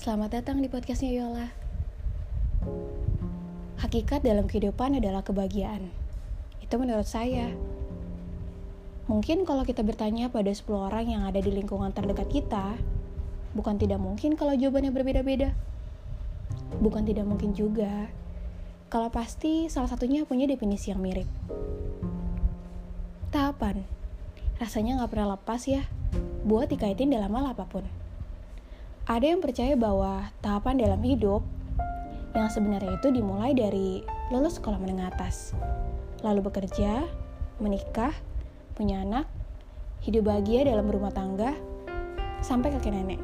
Selamat datang di podcastnya Yola. Hakikat dalam kehidupan adalah kebahagiaan. Itu menurut saya. Mungkin kalau kita bertanya pada 10 orang yang ada di lingkungan terdekat kita, bukan tidak mungkin kalau jawabannya berbeda-beda. Bukan tidak mungkin juga kalau pasti salah satunya punya definisi yang mirip. Tahapan, rasanya nggak pernah lepas ya buat dikaitin dalam hal apa pun. Ada yang percaya bahwa tahapan dalam hidup yang sebenarnya itu dimulai dari lulus sekolah menengah atas, lalu bekerja, menikah, punya anak, hidup bahagia dalam rumah tangga, sampai kakek nenek.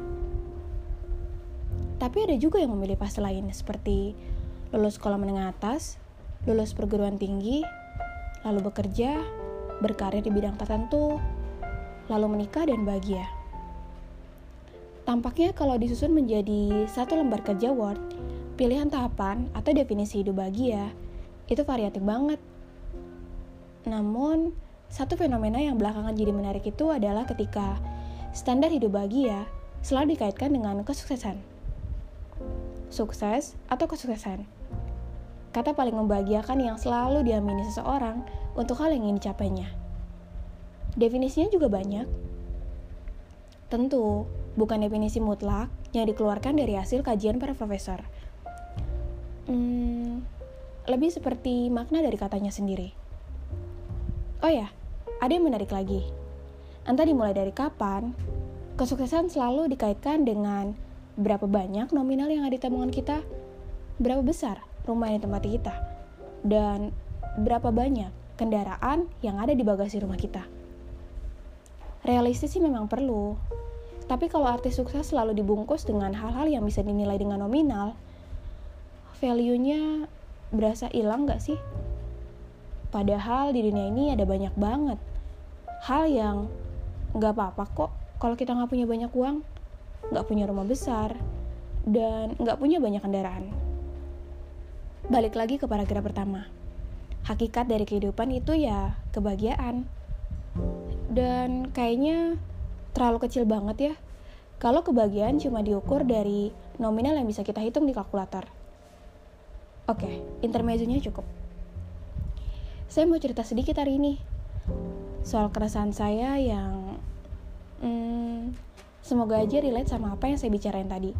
Tapi ada juga yang memilih fase lain seperti lulus sekolah menengah atas, lulus perguruan tinggi, lalu bekerja, berkarir di bidang tertentu, lalu menikah dan bahagia. Tampaknya kalau disusun menjadi satu lembar kerja Word, pilihan tahapan atau definisi hidup bahagia itu variatif banget. Namun, satu fenomena yang belakangan jadi menarik itu adalah ketika standar hidup bahagia selalu dikaitkan dengan kesuksesan. Sukses atau kesuksesan. Kata paling membahagiakan yang selalu diamini seseorang untuk hal yang ingin dicapainya. Definisinya juga banyak. Tentu, bukan definisi mutlak yang dikeluarkan dari hasil kajian para profesor. Hmm, lebih seperti makna dari katanya sendiri. Oh ya, ada yang menarik lagi. Entah dimulai dari kapan, kesuksesan selalu dikaitkan dengan berapa banyak nominal yang ada di tabungan kita, berapa besar rumah yang ditempati kita, dan berapa banyak kendaraan yang ada di bagasi rumah kita. Realistis sih memang perlu, tapi kalau artis sukses selalu dibungkus dengan hal-hal yang bisa dinilai dengan nominal, value-nya berasa hilang gak sih? Padahal di dunia ini ada banyak banget hal yang gak apa-apa kok kalau kita gak punya banyak uang, gak punya rumah besar, dan gak punya banyak kendaraan. Balik lagi ke paragraf pertama. Hakikat dari kehidupan itu ya kebahagiaan. Dan kayaknya terlalu kecil banget ya. Kalau kebahagiaan cuma diukur dari nominal yang bisa kita hitung di kalkulator. Oke, intermezzonya cukup. Saya mau cerita sedikit hari ini soal keresahan saya yang hmm, semoga aja relate sama apa yang saya bicarain tadi.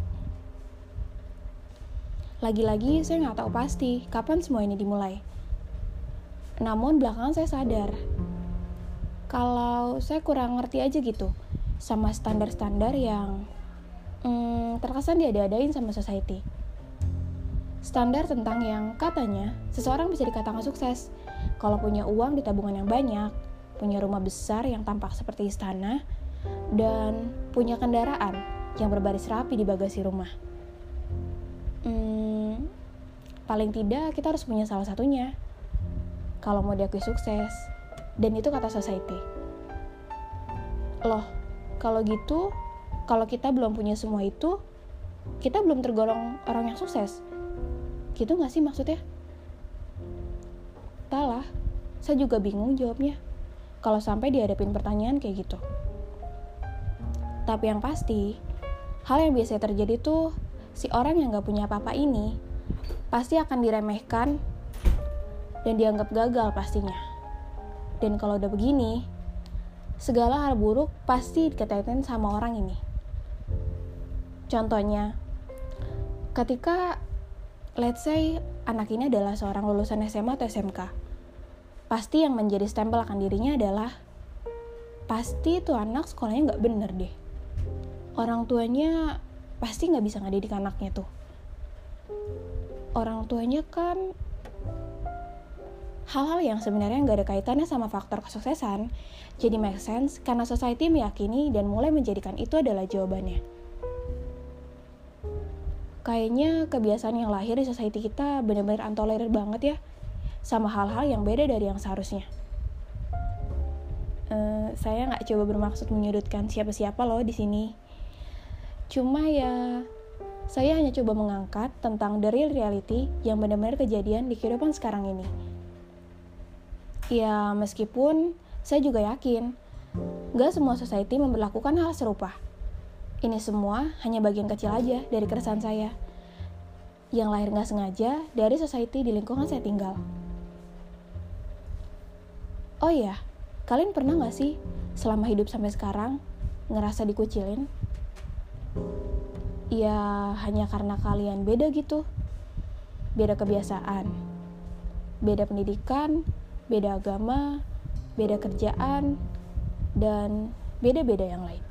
Lagi-lagi saya nggak tahu pasti kapan semua ini dimulai. Namun belakangan saya sadar kalau saya kurang ngerti aja gitu sama standar-standar yang hmm, terkesan diada-adain sama society. Standar tentang yang katanya seseorang bisa dikatakan sukses kalau punya uang di tabungan yang banyak, punya rumah besar yang tampak seperti istana, dan punya kendaraan yang berbaris rapi di bagasi rumah. Hmm, paling tidak kita harus punya salah satunya. Kalau mau diakui sukses, dan itu kata society. Loh, kalau gitu, kalau kita belum punya semua itu, kita belum tergolong orang yang sukses. Gitu gak sih maksudnya? Talah, saya juga bingung jawabnya. Kalau sampai dihadapin pertanyaan kayak gitu. Tapi yang pasti, hal yang biasa terjadi tuh, si orang yang gak punya apa-apa ini, pasti akan diremehkan dan dianggap gagal pastinya. Dan kalau udah begini, segala hal buruk pasti dikaitin sama orang ini. Contohnya, ketika let's say anak ini adalah seorang lulusan SMA atau SMK, pasti yang menjadi stempel akan dirinya adalah pasti itu anak sekolahnya nggak bener deh. Orang tuanya pasti nggak bisa ngedidik anaknya tuh. Orang tuanya kan hal-hal yang sebenarnya nggak ada kaitannya sama faktor kesuksesan, jadi make sense karena society meyakini dan mulai menjadikan itu adalah jawabannya. Kayaknya kebiasaan yang lahir di society kita benar-benar antolerir banget ya, sama hal-hal yang beda dari yang seharusnya. Uh, saya nggak coba bermaksud menyudutkan siapa-siapa loh di sini. Cuma ya, saya hanya coba mengangkat tentang the real reality yang benar-benar kejadian di kehidupan sekarang ini Ya, meskipun saya juga yakin, gak semua society memperlakukan hal serupa. Ini semua hanya bagian kecil aja dari keresahan saya. Yang lahir nggak sengaja dari society di lingkungan saya tinggal. Oh iya, kalian pernah nggak sih selama hidup sampai sekarang ngerasa dikucilin? Ya hanya karena kalian beda gitu. Beda kebiasaan, beda pendidikan, beda agama, beda kerjaan, dan beda-beda yang lain.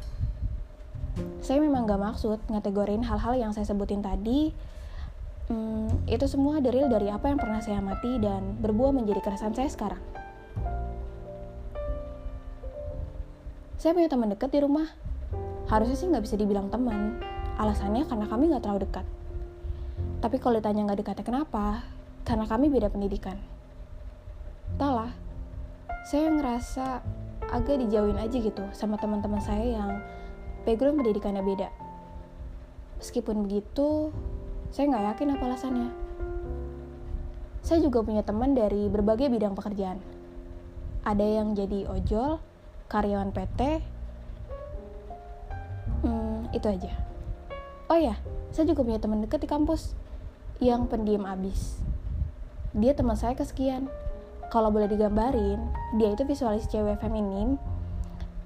Saya memang gak maksud ngategorin hal-hal yang saya sebutin tadi. Hmm, itu semua deril dari apa yang pernah saya amati dan berbuah menjadi keresahan saya sekarang. Saya punya teman dekat di rumah. Harusnya sih nggak bisa dibilang teman. Alasannya karena kami nggak terlalu dekat. Tapi kalau ditanya nggak dekatnya kenapa? Karena kami beda pendidikan. Entahlah, saya ngerasa agak dijauhin aja gitu sama teman-teman saya yang background pendidikannya beda. Meskipun begitu, saya nggak yakin apa alasannya. Saya juga punya teman dari berbagai bidang pekerjaan. Ada yang jadi ojol, karyawan PT, hmm, itu aja. Oh ya, saya juga punya teman dekat di kampus yang pendiam abis. Dia teman saya kesekian. Kalau boleh digambarin, dia itu visualis cewek feminim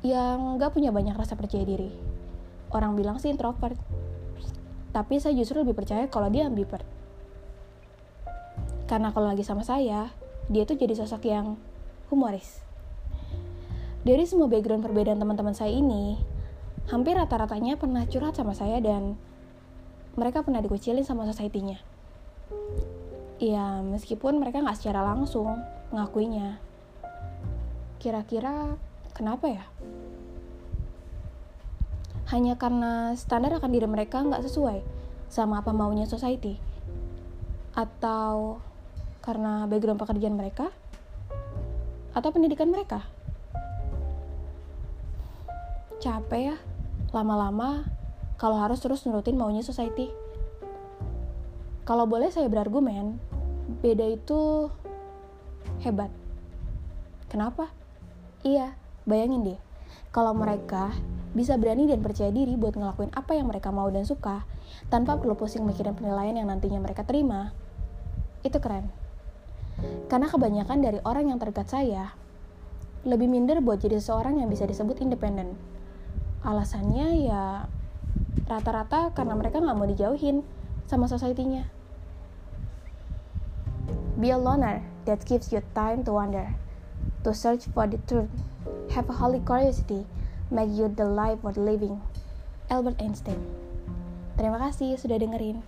yang gak punya banyak rasa percaya diri. Orang bilang sih introvert, tapi saya justru lebih percaya kalau dia ambivert. Karena kalau lagi sama saya, dia tuh jadi sosok yang humoris. Dari semua background perbedaan teman-teman saya ini, hampir rata-ratanya pernah curhat sama saya dan mereka pernah dikucilin sama society-nya. Ya, meskipun mereka nggak secara langsung ngakuinya. Kira-kira kenapa ya? Hanya karena standar akan diri mereka nggak sesuai sama apa maunya society? Atau karena background pekerjaan mereka? Atau pendidikan mereka? capek ya lama-lama kalau harus terus nurutin maunya society. Kalau boleh saya berargumen, beda itu hebat. Kenapa? Iya, bayangin deh, kalau mereka bisa berani dan percaya diri buat ngelakuin apa yang mereka mau dan suka, tanpa perlu pusing mikirin penilaian yang nantinya mereka terima, itu keren. Karena kebanyakan dari orang yang terdekat saya, lebih minder buat jadi seseorang yang bisa disebut independen alasannya ya rata-rata karena mereka nggak mau dijauhin sama society-nya. Be a loner that gives you time to wonder, to search for the truth, have a holy curiosity, make you the life worth living. Albert Einstein. Terima kasih sudah dengerin.